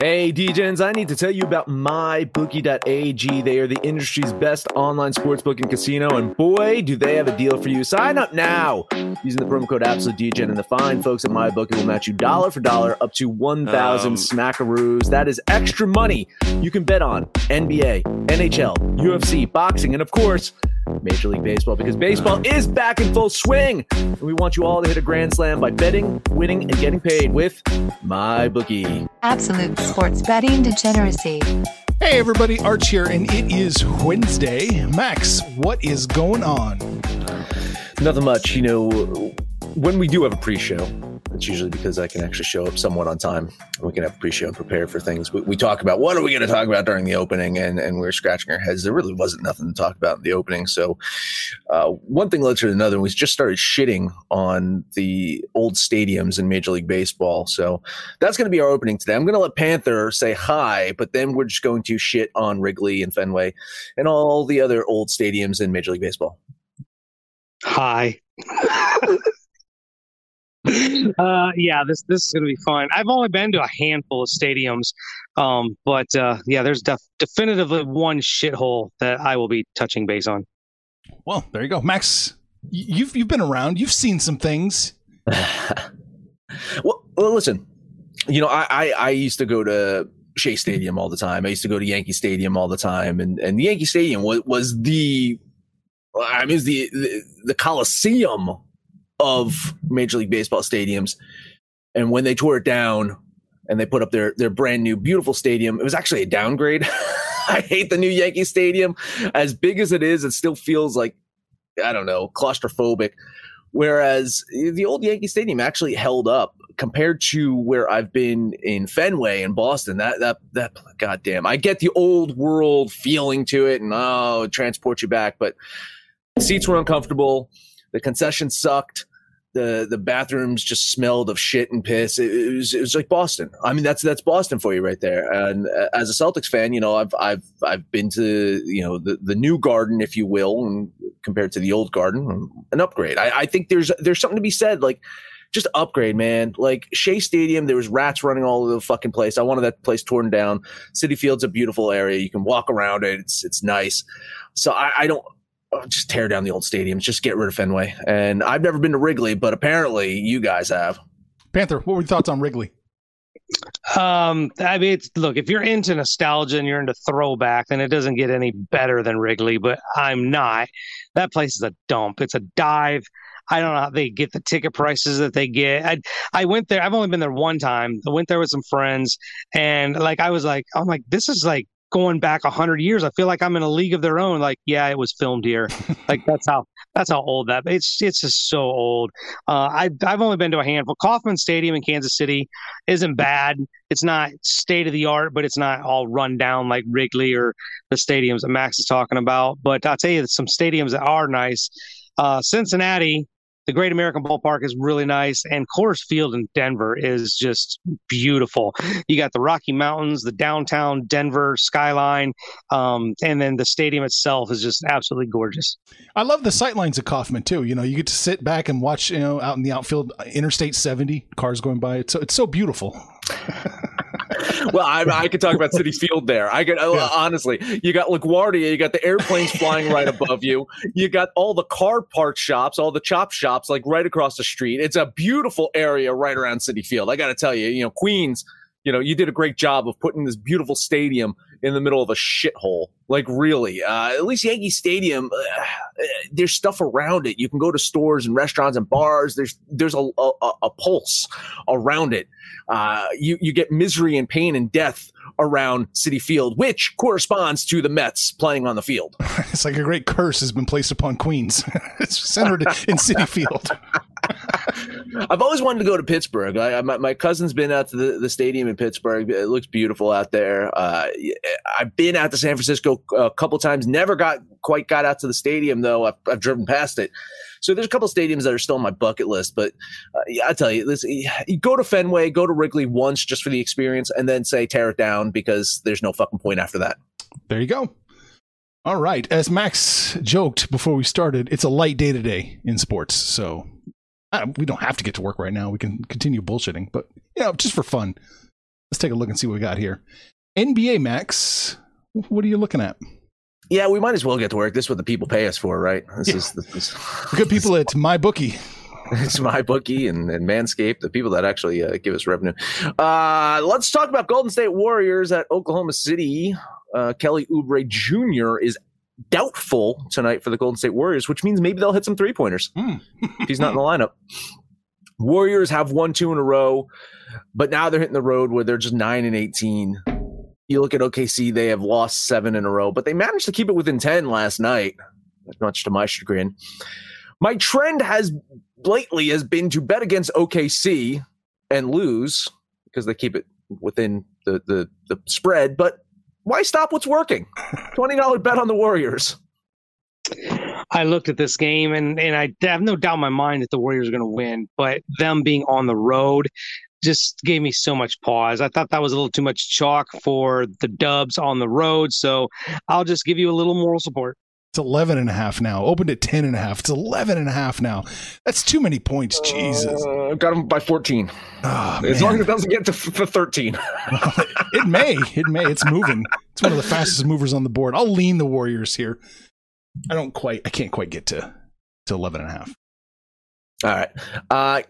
Hey, DJs, I need to tell you about mybookie.ag. They are the industry's best online sportsbook and casino, and boy, do they have a deal for you. Sign up now using the promo code AbsoluteDGen, and the fine folks at MyBookie will match you dollar for dollar up to 1,000 um, smackaroos. That is extra money you can bet on NBA, NHL, UFC, boxing, and of course, Major League Baseball because baseball is back in full swing. And we want you all to hit a grand slam by betting, winning, and getting paid with my bookie. Absolute sports betting degeneracy. Hey everybody, Arch here, and it is Wednesday. Max, what is going on? Nothing much. You know, when we do have a pre-show, it's usually because I can actually show up somewhat on time. We can have a pre-show and prepare for things. We, we talk about what are we going to talk about during the opening, and and we are scratching our heads. There really wasn't nothing to talk about in the opening. So uh, one thing led to another. And We just started shitting on the old stadiums in Major League Baseball. So that's going to be our opening today. I'm going to let Panther say hi, but then we're just going to shit on Wrigley and Fenway and all the other old stadiums in Major League Baseball. Hi. uh, yeah, this this is going to be fun. I've only been to a handful of stadiums, um, but uh, yeah, there's def- definitively one shithole that I will be touching base on. Well, there you go, Max. You've you've been around. You've seen some things. well, well, listen. You know, I, I I used to go to Shea Stadium all the time. I used to go to Yankee Stadium all the time, and and the Yankee Stadium was was the I mean, it was the, the the Coliseum of Major League Baseball stadiums. And when they tore it down and they put up their their brand new beautiful stadium, it was actually a downgrade. I hate the new Yankee Stadium. As big as it is, it still feels like I don't know, claustrophobic. Whereas the old Yankee Stadium actually held up compared to where I've been in Fenway in Boston. That that that goddamn, I get the old world feeling to it, and oh, it transports you back. But seats were uncomfortable. The concession sucked the the bathrooms just smelled of shit and piss. It, it, was it was like Boston. I mean, that's that's Boston for you right there. And uh, as a Celtics fan, you know, I've I've I've been to you know the the new Garden, if you will, and compared to the old Garden, an upgrade. I, I think there's there's something to be said like. Just upgrade, man. Like Shea Stadium, there was rats running all over the fucking place. I wanted that place torn down. Citi Field's a beautiful area. You can walk around it. It's it's nice. So I, I don't Oh, just tear down the old stadiums, just get rid of Fenway. And I've never been to Wrigley, but apparently you guys have. Panther, what were your thoughts on Wrigley? Um, I mean, it's, look, if you're into nostalgia and you're into throwback, then it doesn't get any better than Wrigley. But I'm not. That place is a dump. It's a dive. I don't know how they get the ticket prices that they get. I I went there. I've only been there one time. I went there with some friends, and like I was like, I'm like, this is like going back a hundred years. I feel like I'm in a league of their own. Like, yeah, it was filmed here. like that's how that's how old that. It's it's just so old. Uh, I I've only been to a handful. Kauffman Stadium in Kansas City isn't bad. It's not state of the art, but it's not all run down like Wrigley or the stadiums that Max is talking about. But I'll tell you, some stadiums that are nice. Uh, Cincinnati the Great American Ballpark is really nice, and Coors Field in Denver is just beautiful. You got the Rocky Mountains, the downtown Denver skyline, um, and then the stadium itself is just absolutely gorgeous. I love the sightlines of Kauffman too. You know, you get to sit back and watch, you know, out in the outfield, Interstate 70, cars going by. It's so, it's so beautiful. well, I, I could talk about Citi Field there. I could oh, yeah. honestly. You got LaGuardia, you got the airplanes flying right above you. You got all the car part shops, all the chop shops, like right across the street. It's a beautiful area right around Citi Field. I got to tell you, you know, Queens. You know, you did a great job of putting this beautiful stadium in the middle of a shithole. Like really, uh, at least Yankee Stadium, uh, there's stuff around it. You can go to stores and restaurants and bars. There's there's a a, a pulse around it. Uh, you you get misery and pain and death around Citi Field, which corresponds to the Mets playing on the field. it's like a great curse has been placed upon Queens. it's centered in Citi Field. I've always wanted to go to Pittsburgh. I, my, my, cousin's been out to the, the stadium in Pittsburgh. It looks beautiful out there. Uh, I've been out to San Francisco a couple times. Never got quite got out to the stadium though. I've, I've driven past it. So there's a couple stadiums that are still on my bucket list. But uh, I tell you, this, you go to Fenway, go to Wrigley once just for the experience, and then say tear it down because there's no fucking point after that. There you go. All right. As Max joked before we started, it's a light day today in sports. So we don't have to get to work right now. We can continue bullshitting, but you know, just for fun. Let's take a look and see what we got here. NBA Max, what are you looking at? Yeah, we might as well get to work. This is what the people pay us for, right? This yeah. is this, this, good people at my bookie. It's my bookie and, and Manscaped, the people that actually uh, give us revenue. Uh, let's talk about Golden State Warriors at Oklahoma City. Uh, Kelly Oubre Jr. is doubtful tonight for the Golden State Warriors, which means maybe they'll hit some three pointers. Mm. he's not in the lineup. Warriors have won two in a row, but now they're hitting the road where they're just nine and eighteen. You look at OKC; they have lost seven in a row, but they managed to keep it within ten last night, much to my chagrin. My trend has lately has been to bet against OKC and lose because they keep it within the the, the spread, but why stop what's working? $20 bet on the Warriors. I looked at this game and, and I have no doubt in my mind that the Warriors are going to win, but them being on the road just gave me so much pause. I thought that was a little too much chalk for the dubs on the road. So I'll just give you a little moral support. It's 11 and a half now. Opened at 10 and a half. It's 11 and a half now. That's too many points. Jesus. Uh, got them by 14. Oh, as long as it doesn't get to, f- 13. it may. It may. It's moving. It's one of the fastest movers on the board. I'll lean the Warriors here. I don't quite, I can't quite get to, to 11 and a half. All right. Uh,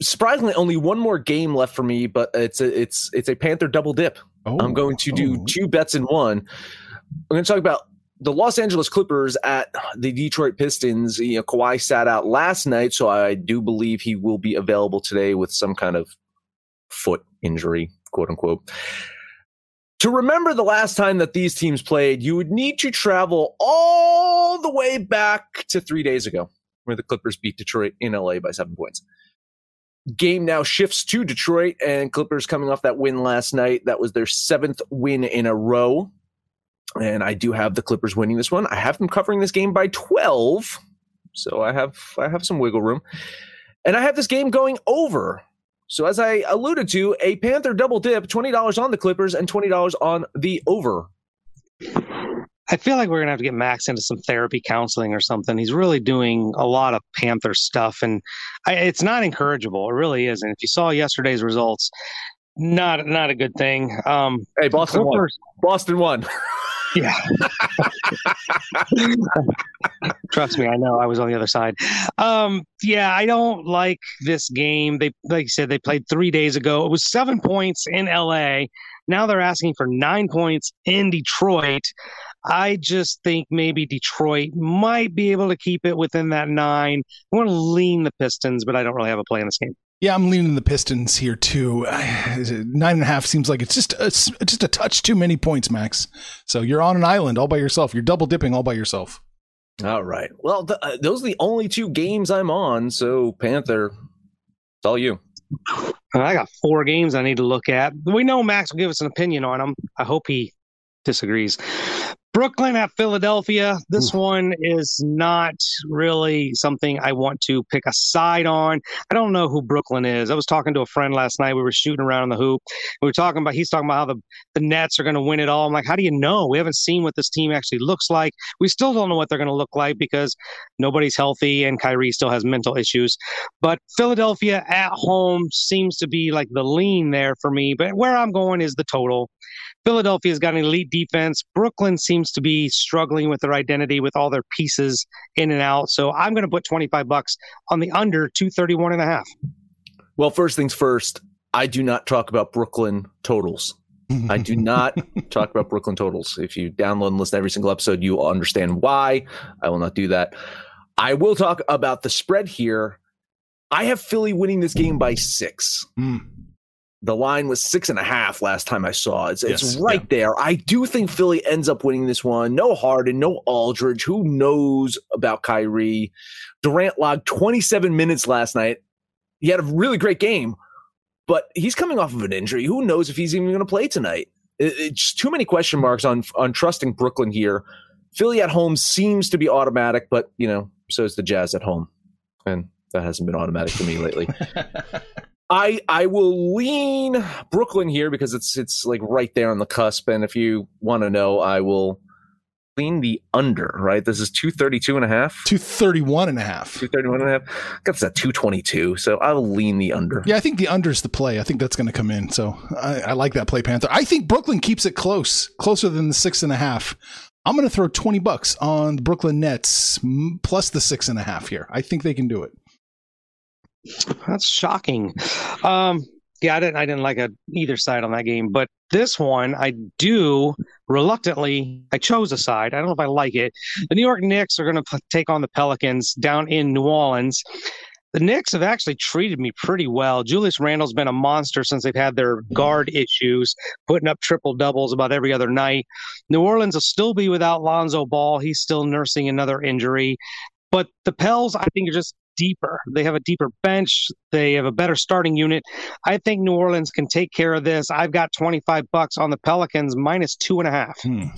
surprisingly, only one more game left for me, but it's a, it's, it's a Panther double dip. Oh, I'm going to do oh. two bets in one. I'm going to talk about the Los Angeles Clippers at the Detroit Pistons. You know, Kawhi sat out last night, so I do believe he will be available today with some kind of foot injury, quote unquote. To remember the last time that these teams played, you would need to travel all the way back to three days ago, where the Clippers beat Detroit in LA by seven points. Game now shifts to Detroit, and Clippers coming off that win last night. That was their seventh win in a row and I do have the Clippers winning this one. I have them covering this game by 12. So I have I have some wiggle room. And I have this game going over. So as I alluded to, a Panther double dip, $20 on the Clippers and $20 on the over. I feel like we're gonna have to get Max into some therapy counseling or something. He's really doing a lot of Panther stuff, and I, it's not encourageable. It really isn't. If you saw yesterday's results, not not a good thing. Um, hey, Boston Clippers, won. Boston won. Yeah. Trust me, I know. I was on the other side. Um, yeah, I don't like this game. They, like you said, they played three days ago. It was seven points in LA. Now they're asking for nine points in Detroit. I just think maybe Detroit might be able to keep it within that nine. I want to lean the Pistons, but I don't really have a play in this game. Yeah, I'm leaning the Pistons here too. Nine and a half seems like it's just a, just a touch too many points, Max. So you're on an island all by yourself. You're double dipping all by yourself. All right. Well, th- uh, those are the only two games I'm on. So Panther, it's all you. I got four games I need to look at. We know Max will give us an opinion on them. I hope he disagrees. Brooklyn at Philadelphia. This hmm. one is not really something I want to pick a side on. I don't know who Brooklyn is. I was talking to a friend last night. We were shooting around in the hoop. We were talking about, he's talking about how the, the Nets are going to win it all. I'm like, how do you know? We haven't seen what this team actually looks like. We still don't know what they're going to look like because nobody's healthy and Kyrie still has mental issues. But Philadelphia at home seems to be like the lean there for me. But where I'm going is the total. Philadelphia's got an elite defense. Brooklyn seems to be struggling with their identity with all their pieces in and out. So I'm going to put 25 bucks on the under 231 and a half. Well, first things first, I do not talk about Brooklyn totals. I do not talk about Brooklyn totals. If you download and listen to every single episode, you will understand why. I will not do that. I will talk about the spread here. I have Philly winning this game by six. Mm. The line was six and a half last time I saw. It's it's Yes, right yeah. there. I do think Philly ends up winning this one. No Harden, no Aldridge. Who knows about Kyrie? Durant logged 27 minutes last night. He had a really great game, but he's coming off of an injury. Who knows if he's even going to play tonight? It's too many question marks on on trusting Brooklyn here. Philly at home seems to be automatic, but you know, so is the Jazz at home, and that hasn't been automatic to me lately. I I will lean Brooklyn here because it's it's like right there on the cusp. And if you want to know, I will lean the under, right? This is 232 and a half. 231 and a half. 231 and a half. I got this at 222. So I'll lean the under. Yeah, I think the under's the play. I think that's going to come in. So I, I like that play, Panther. I think Brooklyn keeps it close, closer than the six and a half. I'm going to throw 20 bucks on the Brooklyn Nets plus the six and a half here. I think they can do it. That's shocking. Um, yeah, I didn't. I didn't like a, either side on that game, but this one I do reluctantly. I chose a side. I don't know if I like it. The New York Knicks are going to p- take on the Pelicans down in New Orleans. The Knicks have actually treated me pretty well. Julius Randle's been a monster since they've had their guard issues, putting up triple doubles about every other night. New Orleans will still be without Lonzo Ball. He's still nursing another injury. But the Pels, I think, are just deeper. They have a deeper bench. They have a better starting unit. I think New Orleans can take care of this. I've got 25 bucks on the Pelicans minus two and a half. Hmm.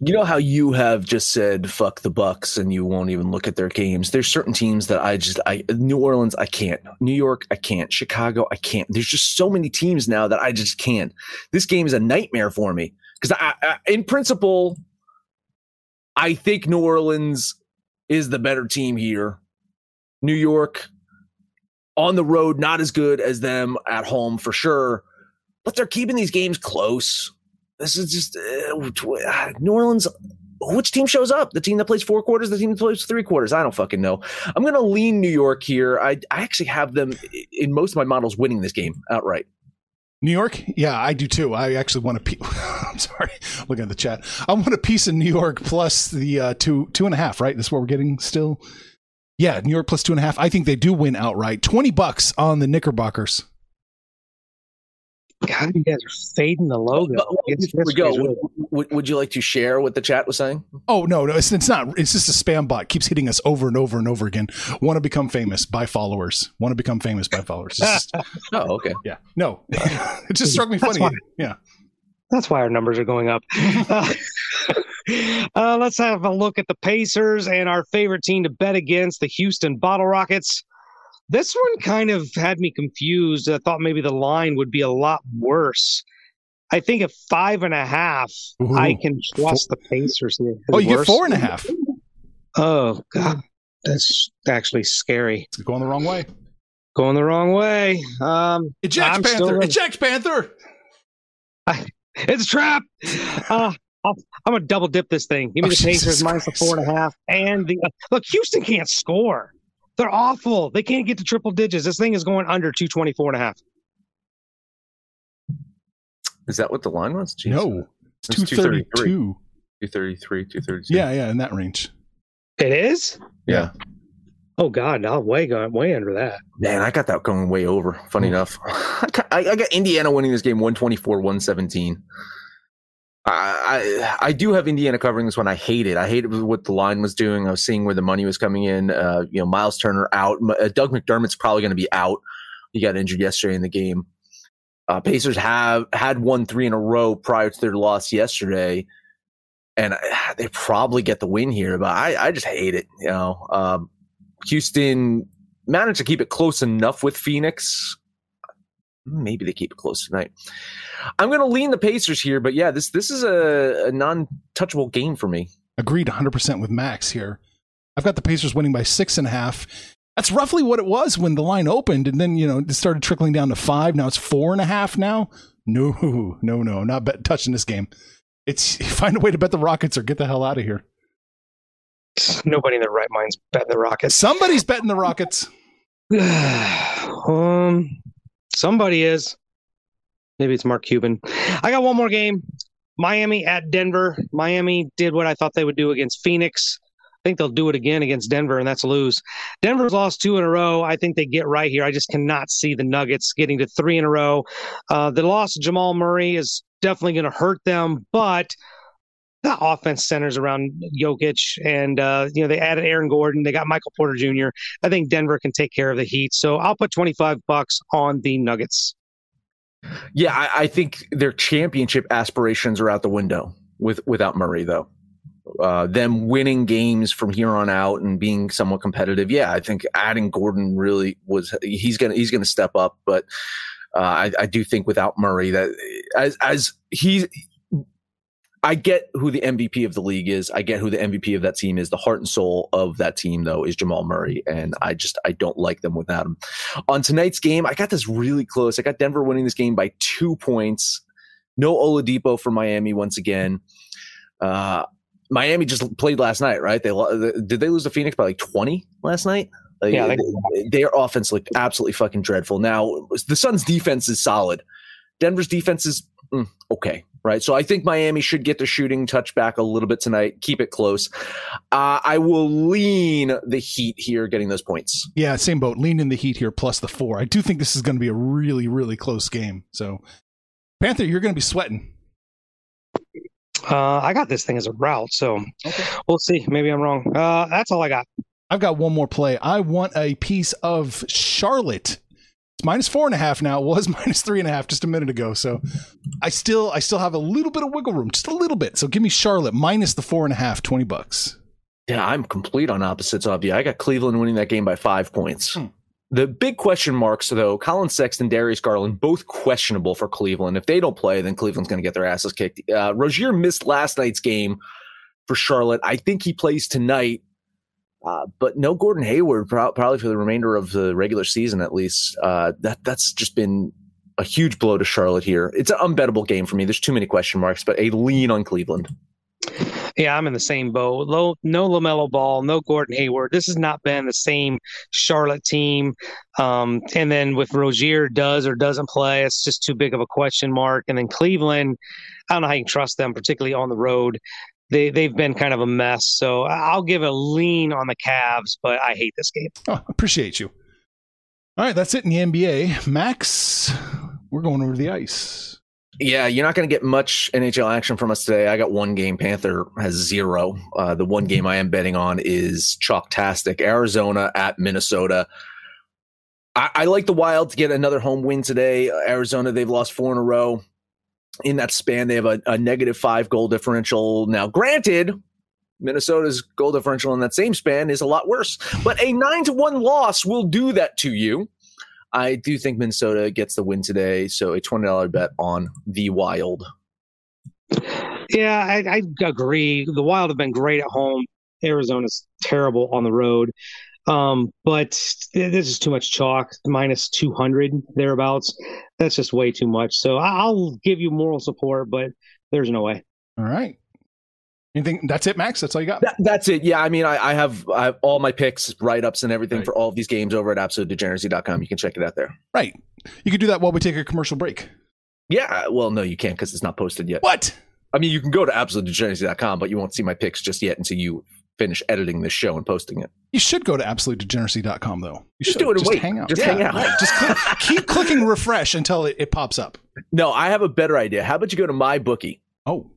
You know how you have just said fuck the Bucks and you won't even look at their games. There's certain teams that I just I New Orleans I can't. New York I can't. Chicago I can't. There's just so many teams now that I just can't. This game is a nightmare for me because I, I in principle I think New Orleans is the better team here. New York on the road not as good as them at home for sure, but they're keeping these games close. This is just uh, New Orleans. Which team shows up? The team that plays four quarters, the team that plays three quarters. I don't fucking know. I'm going to lean New York here. I, I actually have them in most of my models winning this game outright. New York? Yeah, I do too. I actually want a piece. I'm sorry, looking at the chat. I want a piece in New York plus the uh, two two and a half. Right, that's what we're getting still. Yeah, New York plus two and a half. I think they do win outright. Twenty bucks on the Knickerbockers. God, you guys are fading the logo. But- but we go, would, would, would you like to share what the chat was saying? Oh no, no, it's, it's not. It's just a spam bot keeps hitting us over and over and over again. Want to become famous by followers. Want to become famous by followers. Just- Oh, okay. yeah, no, it just struck me That's funny. fine. Yeah, That's why our numbers are going up. Uh, uh, let's have a look at the Pacers and our favorite team to bet against, the Houston Bottle Rockets. This one kind of had me confused. I thought maybe the line would be a lot worse. I think at five and a half, Ooh. I can trust the Pacers here. Oh, you get four and a half. Oh, God. That's actually scary. It's going the wrong way. Going the wrong way. Um, Eject still Panther. gonna- Eject Panther. It's a trap. Uh, I'm gonna double dip this thing. Give me Oh, the Pacers Jesus minus the four and a half, and the uh, look. Houston can't score. They're awful. They can't get to triple digits. This thing is going under 224 and a half. Is that what the line was? Jeez. No, it's It's two thirty 233. two. 233, 232. Yeah, yeah, in that range. It is. Yeah. Oh God, I'll way go way under that. Man, I got that going way over. Funny enough, I got, I I got Indiana winning this game 124 117. I, I do have Indiana covering this one. I hate it. I hated what the line was doing. I was seeing where the money was coming in. Uh, you know, Miles Turner out. Uh, Doug McDermott's probably going to be out. He got injured yesterday in the game. Uh, Pacers have had won three in a row prior to their loss yesterday. and I, they probably get the win here, but I, I just hate it. You know, um, Houston managed to keep it close enough with Phoenix. Maybe they keep it close tonight. I'm going to lean the Pacers here, but yeah, this this is a, a non-touchable game for me. Agreed 100% with Max here. I've got the Pacers winning by six and a half. That's roughly what it was when the line opened, and then you know it started trickling down to five. Now it's four and a half. Now, no, no, no, not bet- touching this game. It's find a way to bet the Rockets or get the hell out of here. Nobody in their right mind's betting the Rockets. Somebody's betting the Rockets. um, somebody is. Maybe it's Mark Cuban. I got one more game. Miami at Denver. Miami did what I thought they would do against Phoenix. I think they'll do it again against Denver, and that's a lose. Denver's lost two in a row. I think they get right here. I just cannot see the Nuggets getting to three in a row. Uh, the loss of Jamal Murray is definitely going to hurt them, but the offense centers around Jokic, and uh, you know they added Aaron Gordon. They got Michael Porter Jr. I think Denver can take care of the Heat, so I'll put twenty five bucks on the Nuggets. Yeah, I, I, think their championship aspirations are out the window with without Murray, though. Uh, them winning games from here on out and being somewhat competitive. Yeah, I think adding Gordon really was he's gonna he's gonna step up, but uh, I, I do think without Murray that as as he I get who the MVP of the league is. I get who the MVP of that team is. The heart and soul of that team, though, is Jamal Murray, and I just I don't like them without him. On tonight's game, I got this really close. I got Denver winning this game by two points. No Oladipo for Miami once again. Uh, Miami just played last night, right? They did they lose to Phoenix by like twenty last night? Like, yeah, they, their offense looked absolutely fucking dreadful. Now the Suns' defense is solid. Denver's defense is mm, okay right? So I think Miami should get the shooting touch back a little bit tonight. Keep it close. Uh, I will lean the Heat here, getting those points. Yeah, same boat. Lean in the Heat here plus the four. I do think this is going to be a really, really close game. So, Panther, you're going to be sweating. Uh, I got this thing as a route, so okay. we'll see. Maybe I'm wrong. Uh, that's all I got. I've got one more play. I want a piece of Charlotte it's minus four and a half now. It was minus three and a half just a minute ago. So I still I still have a little bit of wiggle room, just a little bit. So give me Charlotte minus the four and a half, 20 bucks. Yeah, I'm complete on opposites of you. I got Cleveland winning that game by five points. Hmm. The big question marks, though, Collin Sexton, Darius Garland, both questionable for Cleveland. If they don't play, then Cleveland's going to get their asses kicked. Uh, Rozier missed last night's game for Charlotte. I think he plays tonight. Uh, but no Gordon Hayward pro- probably for the remainder of the regular season at least. Uh, that that's just been a huge blow to Charlotte here. It's an unbettable game for me. There's too many question marks, but a lean on Cleveland. Yeah, I'm in the same boat. Low, no LaMelo Ball, no Gordon Hayward. This has not been the same Charlotte team. Um, and then with Rozier does or doesn't play, it's just too big of a question mark. And then Cleveland, I don't know how you can trust them, particularly on the road they they've been kind of a mess. So I'll give a lean on the Cavs, but I hate this game. Oh, appreciate you. All right, that's it in the NBA. Max, we're going over the ice. Yeah, you're not going to get much NHL action from us today. I got one game. Panther has zero. Uh, the one game I am betting on is Chalktastic. Arizona at Minnesota. I, I like the Wild to get another home win today. Arizona, they've lost four in a row in that span, they have a, a negative five goal differential. Now, granted, Minnesota's goal differential in that same span is a lot worse, but a nine to one loss will do that to you. I do think Minnesota gets the win today, so a twenty dollar bet on the Wild. Yeah, I, I, agree. The Wild have been great at home. Arizona's terrible on the road. Um, but this is too much chalk, minus 200 thereabouts. That's just way too much. So I'll give you moral support, but there's no way. All right. Anything? That's it, Max. That's all you got. That, that's it. Yeah, I mean, I, I, have I have all my picks, write ups, and everything right. for all of these games over at absolutedegeneracy.com. You can check it out there. Right. You can do that while we take a commercial break. Yeah. Well, no, you can't because it's not posted yet. What? I mean, you can go to absolutedegeneracy.com, but you won't see my picks just yet until you finish editing this show and posting it. You should go to absolutedegeneracy.com though. You just should do it just wait. hang out. Just yeah, hang out. Right. Just click, keep clicking refresh until it, it pops up. No, I have a better idea. How about you go to my bookie? Oh.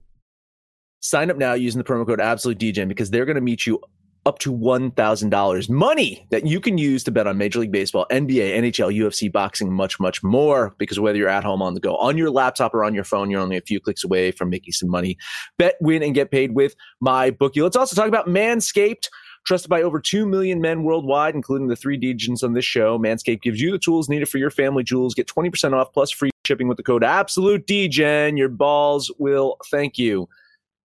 Sign up now using the promo code Absolute because they're going to meet you up to $1,000. Money that you can use to bet on Major League Baseball, NBA, NHL, UFC, boxing, much, much more. Because whether you're at home on the go, on your laptop or on your phone, you're only a few clicks away from making some money. Bet, win, and get paid with my bookie. Let's also talk about Manscaped. Trusted by over 2 million men worldwide, including the three DJs on this show, Manscaped gives you the tools needed for your family jewels. Get 20% off plus free shipping with the code Absolute DGen. Your balls will thank you.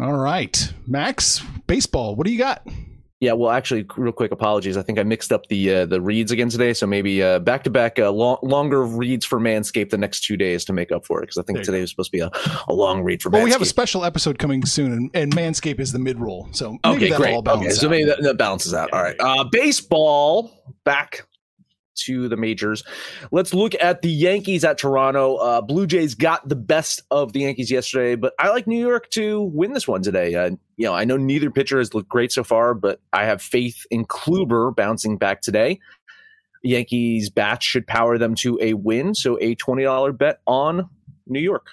All right, Max, baseball. What do you got? Yeah, well, actually, real quick, apologies. I think I mixed up the uh, the reads again today, so maybe back to back longer reads for Manscaped the next two days to make up for it because I think today was supposed to be a, a long read for. Well, Manscaped. we have a special episode coming soon, and, and Manscaped is the mid roll, so maybe okay, that'll great. all balance okay, so maybe that, that balances out. All right, uh, baseball back to the majors. Let's look at the Yankees at Toronto. Uh, Blue Jays got the best of the Yankees yesterday, but I like New York to win this one today. Uh, you know, I know neither pitcher has looked great so far, but I have faith in Kluber bouncing back today. Yankees bat should power them to a win, so a twenty dollar bet on New York.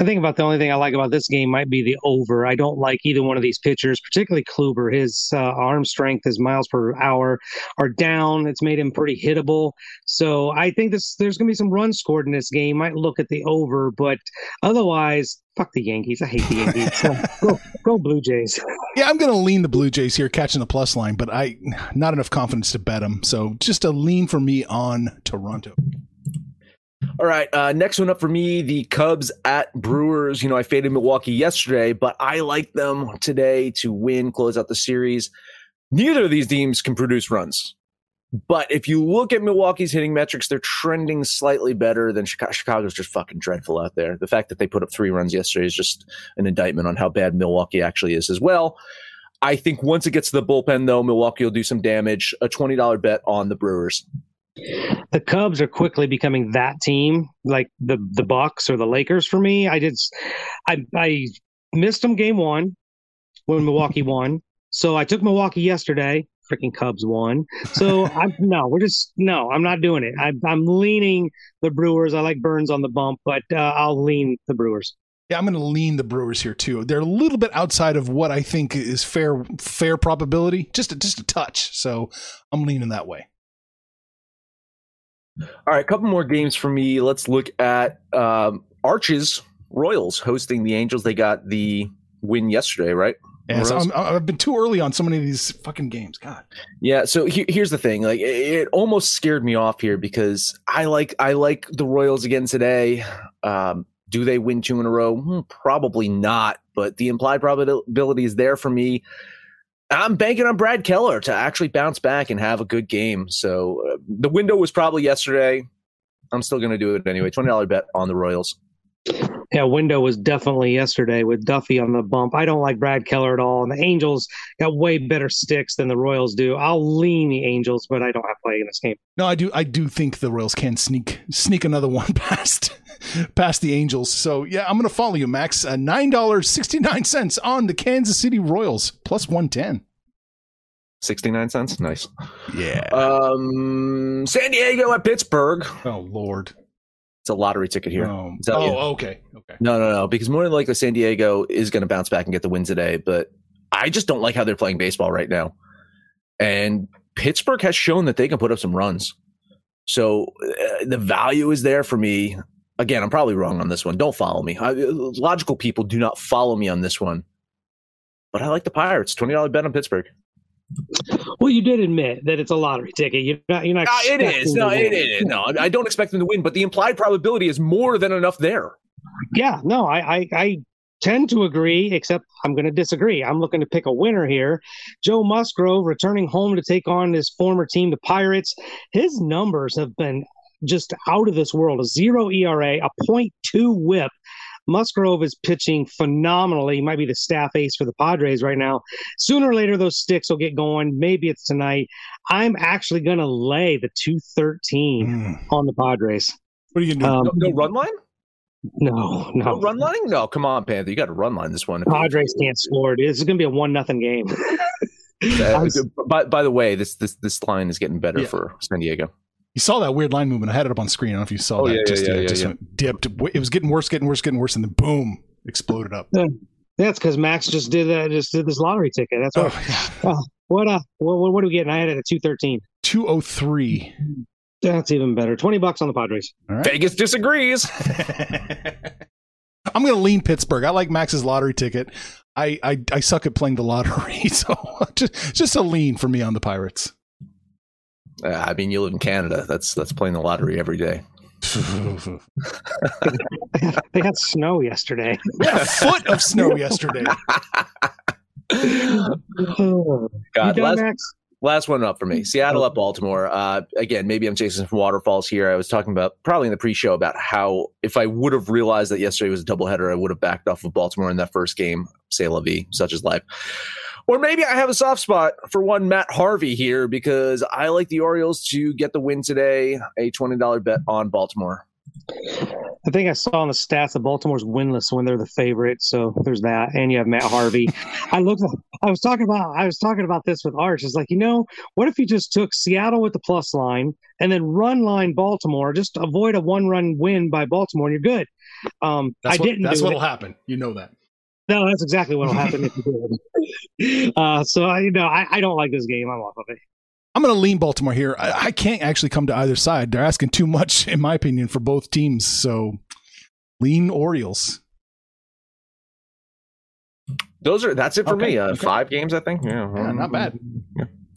I think about the only thing I like about this game might be the over. I don't like either one of these pitchers, particularly Kluber. His uh, arm strength, his miles per hour are down. It's made him pretty hittable. So I think this there's going to be some runs scored in this game. Might look at the over, but otherwise, fuck the Yankees. I hate the Yankees. So go, go Blue Jays. Yeah, I'm going to lean the Blue Jays here, catching the plus line, but I not enough confidence to bet them. So just a lean for me on Toronto. All right, uh, next one up for me, the Cubs at Brewers. You know, I faded Milwaukee yesterday, but I like them today to win, close out the series. Neither of these teams can produce runs. But if you look at Milwaukee's hitting metrics, they're trending slightly better than Chicago. Chicago's just fucking dreadful out there. The fact that they put up three runs yesterday is just an indictment on how bad Milwaukee actually is as well. I think once it gets to the bullpen, though, Milwaukee will do some damage. A $20 bet on the Brewers. The Cubs are quickly becoming that team, like the the Bucks or the Lakers for me. I did, I I missed them game one when Milwaukee won, so I took Milwaukee yesterday. Freaking Cubs won, so I'm no, we're just no, I'm not doing it. I'm I'm leaning the Brewers. I like Burnes on the bump, but uh, I'll lean the Brewers. Yeah, I'm going to lean the Brewers here too. They're a little bit outside of what I think is fair fair probability, just a, just a touch. So I'm leaning that way. All right, a couple more games for me. Let's look at um, Arch's Royals hosting the Angels. They got the win yesterday, right? Yeah, so I'm, I've been too early on so many of these fucking games. God. Yeah. So he, here's the thing. Like, it, it, almost scared me off here because I like I like the Royals again today. Um, do they win two in a row? Hmm, probably not. But the implied probability is there for me. I'm banking on Brad Keller to actually bounce back and have a good game. So uh, the window was probably yesterday. I'm still going to do it anyway. $20 bet on the Royals. Yeah, window was definitely yesterday with Duffy on the bump. I don't like Brad Keller at all, and the Angels got way better sticks than the Royals do. I'll lean the Angels, but I don't have play in this game. No, I do. I do think the Royals can sneak sneak another one past past the Angels. So yeah, I'm going to follow you, Max. Uh, Nine dollars sixty nine cents on the Kansas City Royals plus one ten. 69 cents. Nice. Yeah. Um, San Diego at Pittsburgh. oh Lord. It's a lottery ticket here. Oh, you? oh, okay. Okay. No, no, no. Because more than likely, San Diego is going to bounce back and get the win today. But I just don't like how they're playing baseball right now. And Pittsburgh has shown that they can put up some runs. So uh, the value is there for me. Again, I'm probably wrong on this one. Don't follow me. I, logical people do not follow me on this one. But I like the Pirates. Twenty dollar bet on Pittsburgh. Well, you did admit that it's a lottery ticket. You're not. You're not. Uh, it is. No, it is. No, I don't expect them to win, but the implied probability is more than enough there. Yeah, no, I, I, I tend to agree, except I'm going to disagree. I'm looking to pick a winner here. Joe Musgrove returning home to take on his former team, the Pirates. His numbers have been just out of this world a zero ERA, a 0.2 WHIP. Musgrove is pitching phenomenally. He might be the staff ace for the Padres right now. Sooner or later, those sticks will get going. Maybe it's tonight. I'm actually going to lay the 213 Mm. on the Padres. What are you gonna do? Um, No, no run line? no, No no. run line? No, come on, Panther. You got to run line this one. Padres can't score. Dude. This is going to be a one nothing game. Uh, by, by the way, this this this line is getting better Yeah. for San Diego. You saw that weird line movement. I had it up on screen. I don't know if you saw Oh, that. yeah, yeah, just yeah, uh, yeah, just yeah. went dipped. It was getting worse, getting worse, getting worse, and then boom, exploded up. Yeah, That's because Max just did that. Just did this lottery ticket. That's what. Oh, yeah. What uh? What, what are we getting? I had it at two thirteen. 203. That's even better. Twenty bucks on the Padres. All right. Vegas disagrees. I'm going to lean Pittsburgh. I like Max's lottery ticket. I, I, I suck at playing the lottery, so just, just a lean for me on the Pirates. Uh, I mean, you live in Canada. That's that's playing the lottery every day. they had snow yesterday. a foot of snow yesterday. God, last, Max? last one up for me. Seattle up Baltimore. Uh, again, maybe I'm chasing some waterfalls here. I was talking about probably in the pre-show about how if I would have realized that yesterday was a doubleheader, I would have backed off of Baltimore in that first game. Say la vie, such is life. Or maybe I have a soft spot for one Matt Harvey here because I like the Orioles to get the win today. A twenty dollar bet on Baltimore. I think I saw on the stats that Baltimore's winless when they're the favorite. So there's that, and you have Matt Harvey. I looked. I was talking about. I was talking about this with Arch. It's like you know, what if you just took Seattle with the plus line and then run line Baltimore? Just avoid a one run win by Baltimore, and you're good. Um, That's I what, didn't. That's do what'll it. happen. You know that. No, that's exactly what'll happen if you do. Uh, so I, you know, I, I don't like this game. I'm off of it. I'm going to lean Baltimore here. I, I can't actually come to either side. They're asking too much, in my opinion, for both teams. So lean Orioles. Those are that's it for Okay, me. Uh, okay. Five games, I think. Yeah, Yeah, not bad.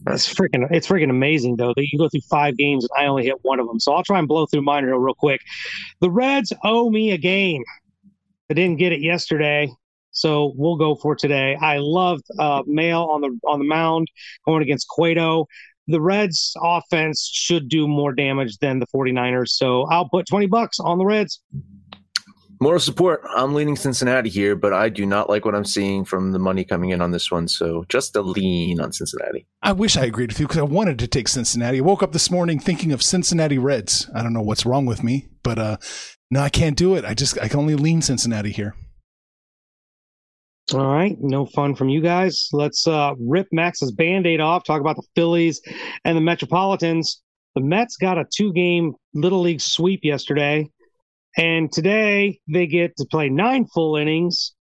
It's freaking it's freaking amazing though that you go through five games and I only hit one of them. So I'll try and blow through mine real, real quick. The Reds owe me a game. I didn't get it yesterday, so we'll go for today. I loved uh, Mahle on the on the mound going against Cueto. The Reds offense should do more damage than the 49ers, so I'll put 20 bucks on the Reds. Moral support. I'm leaning Cincinnati here, but I do not like what I'm seeing from the money coming in on this one. So just a lean on Cincinnati. I wish I agreed with you because I wanted to take Cincinnati. I woke up this morning thinking of Cincinnati Reds. I don't know what's wrong with me, but uh, no, I can't do it. I just I can only lean Cincinnati here. All right, no fun from you guys. Let's uh, rip Max's band-aid off, talk about the Phillies and the Metropolitans. The Mets got a two-game Little League sweep yesterday, and today they get to play nine full innings,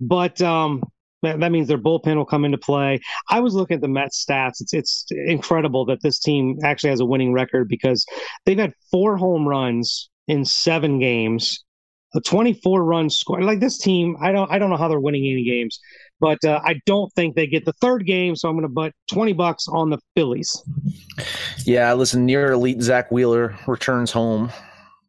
but um, that, that means their bullpen will come into play. I was looking at the Mets stats. It's it's incredible that this team actually has a winning record because they've had four home runs in seven games a 24 run score. Like this team, I don't I don't know how they're winning any games, but uh, I don't think they get the third game. So I'm going to bet 20 bucks on the Phillies. Yeah, listen, near elite Zack Wheeler returns home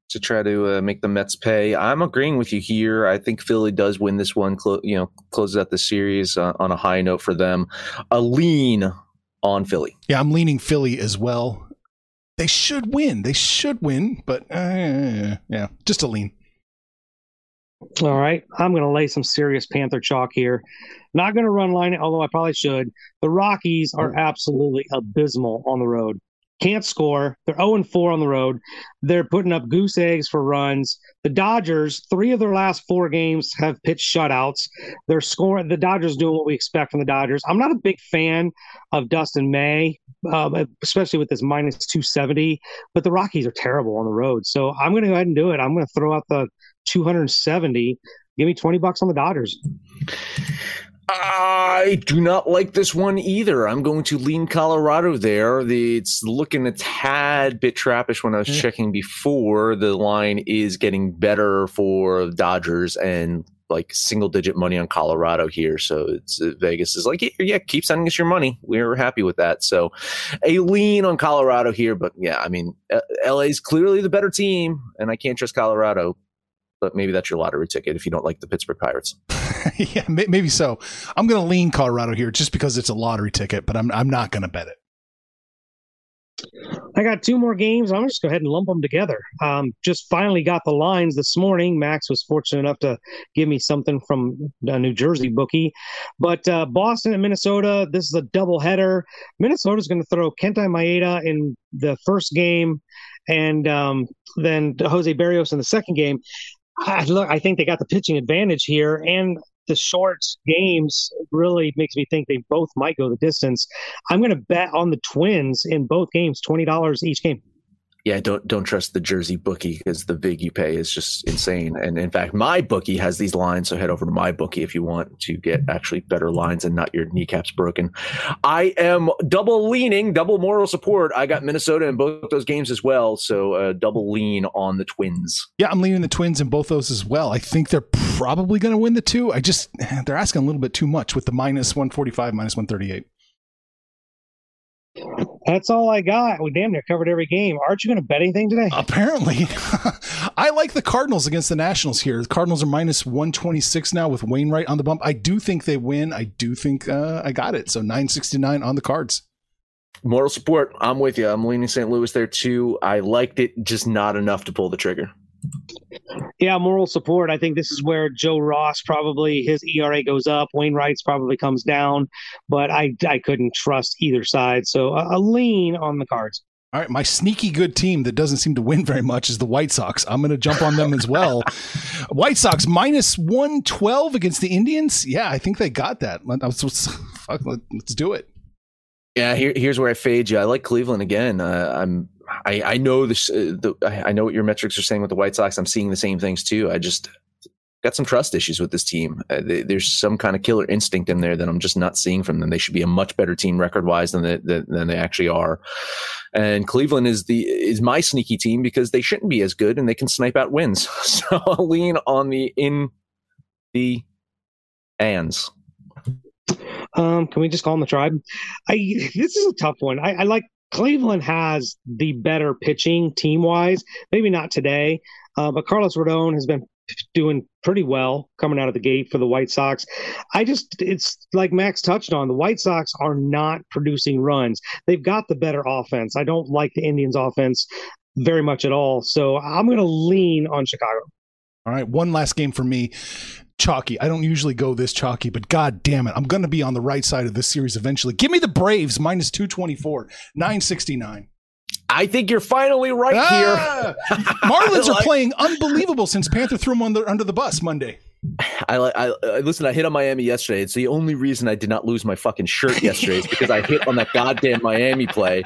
to try to uh, make the Mets pay. I'm agreeing with you here. I think Philly does win this one. Clo- you know, closes out the series uh, on a high note for them. A lean on Philly. Yeah, I'm leaning Philly as well. They should win. They should win, but uh, yeah, just a lean. All right. I'm going to lay some serious Panther chalk here. Not going to run line it, although I probably should. The Rockies are absolutely abysmal on the road. Can't score. They're 0 4 on the road. They're putting up goose eggs for runs. The Dodgers, three of their last four games have pitched shutouts. They're scoring. The Dodgers doing what we expect from the Dodgers. I'm not a big fan of Dustin May, uh, especially with this minus 270, but the Rockies are terrible on the road. So I'm going to go ahead and do it. I'm going to throw out the 270. Give me 20 bucks on the Dodgers. I do not like this one either. I'm going to lean Colorado there. The, it's looking a tad bit trappish when I was checking before. The line is getting better for Dodgers and like single digit money on Colorado here. So it's uh, Vegas is like, yeah, yeah, keep sending us your money. We're happy with that. So a lean on Colorado here, but yeah, I mean, uh, LA is clearly the better team, and I can't trust Colorado. But maybe that's your lottery ticket if you don't like the Pittsburgh Pirates. yeah, may- maybe so. I'm going to lean Colorado here just because it's a lottery ticket, but I'm I'm not going to bet it. I got two more games. I'm gonna just go ahead and lump them together. Um, just finally got the lines this morning. Max was fortunate enough to give me something from a New Jersey bookie. But uh, Boston and Minnesota, this is a double header. Minnesota's going to throw Kenta Maeda in the first game, and um, then Jose Berríos in the second game. I, look, I think they got the pitching advantage here, and the short games really makes me think they both might go the distance. I'm going to bet on the Twins in both games, twenty dollars each game. Yeah, don't don't trust the Jersey bookie because the vig you pay is just insane. And in fact, my bookie has these lines, so head over to my bookie if you want to get actually better lines and not your kneecaps broken. I am double leaning, double moral support. I got Minnesota in both those games as well, so uh, double lean on the Twins. Yeah, I'm leaning the Twins in both those as well. I think they're probably going to win the two. I just they're asking a little bit too much with the minus 145, minus 138. That's all I got. We damn near covered every game. Aren't you going to bet anything today? Apparently. I like the Cardinals against the Nationals here. The Cardinals are minus 126 now with Wainwright on the bump. I do think they win. I do think uh, I got it. So 969 on the cards. Moral support. I'm with you. I'm leaning St. Louis there too. I liked it, just not enough to pull the trigger. Yeah, moral support. I think this is where Joe Ross probably his ERA goes up. Wainwright's probably comes down, but I I couldn't trust either side. So a, a lean on the cards. All right, my sneaky good team that doesn't seem to win very much is the White Sox. I'm going to jump on them as well. White Sox minus 112 against the Indians. Yeah, I think they got that. Let's, let's, fuck, let's do it. Yeah, here, here's where I fade you. I like Cleveland again. Uh, I'm I, I know this. Uh, the, I know what your metrics are saying with the White Sox. I'm seeing the same things too. I just got some trust issues with this team. Uh, they, there's some kind of killer instinct in there that I'm just not seeing from them. They should be a much better team record wise than they, than they actually are. And Cleveland is the is my sneaky team because they shouldn't be as good and they can snipe out wins. So I'll lean on the in the ands. Um, can we just call them the tribe? I this is a tough one. I, I like Cleveland has the better pitching team wise. Maybe not today, uh, but Carlos Rodon has been doing pretty well coming out of the gate for the White Sox. I just, it's like Max touched on, the White Sox are not producing runs. They've got the better offense. I don't like the Indians' offense very much at all. So I'm going to lean on Chicago. All right, one last game for me chalky. I don't usually go this chalky, but god damn it, I'm going to be on the right side of this series eventually. Give me the Braves minus 224, 969. I think you're finally right ah! here. Marlins like- are playing unbelievable since Panther threw them under, under the bus Monday. I, I, I listen. I hit on Miami yesterday. It's the only reason I did not lose my fucking shirt yesterday is because I hit on that goddamn Miami play.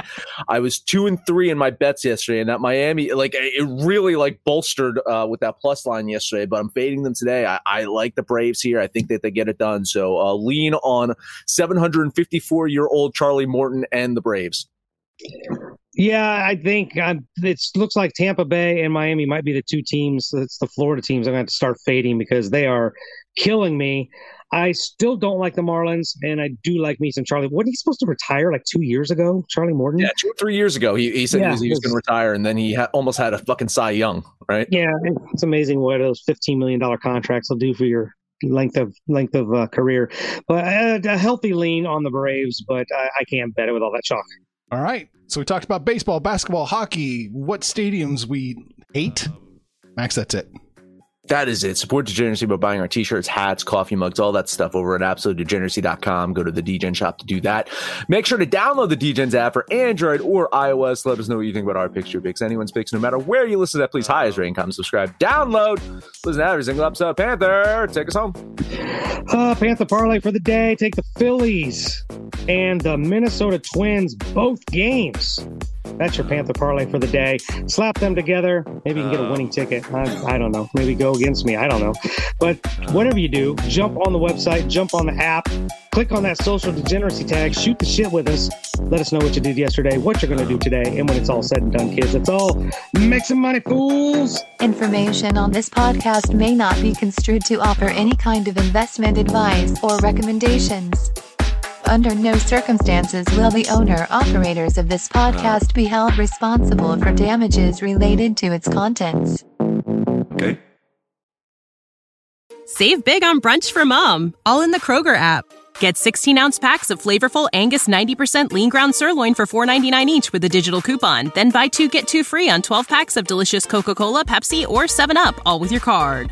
I was two and three in my bets yesterday, and that Miami like it really like bolstered uh, with that plus line yesterday. But I'm fading them today. I, I like the Braves here. I think that they get it done. So uh, lean on 754 year old Charlie Morton and the Braves. Yeah, I think um, it looks like Tampa Bay and Miami might be the two teams. It's the Florida teams. I'm going to start fading because they are killing me. I still don't like the Marlins, and I do like me some Charlie. What he supposed to retire like two years ago? Charlie Morton? Yeah, two or three years ago. He, he said yeah, he was, was going to retire, and then he ha- almost had a fucking Cy Young, right? Yeah, it's amazing what those fifteen million dollar contracts will do for your length of length of uh, career. But a, uh, a, healthy lean on the Braves, but I, I can't bet it with all that chalk. All right. So we talked about baseball, basketball, hockey, what stadiums we hate. Um, Max, that's it. That is it. Support Degeneracy by buying our t-shirts, hats, coffee mugs, all that stuff over at absolutedegeneracy.com. Go to the DGen shop to do that. Make sure to download the DGens app for Android or iOS. Let us know what you think about our picks, your picks, anyone's picks, no matter where you listen to that. Please highest rating, comment, subscribe, download. Listen to every single episode. Panther, take us home. Uh, Panther parlay for the day. Take the Phillies and the Minnesota Twins, both games. That's your Panther parlay for the day. Slap them together. Maybe you can get a uh. winning ticket. I, I don't know. Maybe go against me. I don't know. But whatever you do, jump on the website, jump on the app, click on that social degeneracy tag, shoot the shit with us. Let us know what you did yesterday, what you're going to do today, and when it's all said and done, kids. It's all make some money, fools. Information on this podcast may not be construed to offer any kind of investment advice or recommendations. Under no circumstances will the owner operators of this podcast be held responsible for damages related to its contents. Okay. Save big on brunch for mom, all in the Kroger app. Get 16 ounce packs of flavorful Angus 90% lean ground sirloin for $4.99 each with a digital coupon. Then buy two get two free on 12 packs of delicious Coca Cola, Pepsi, or 7UP, all with your card.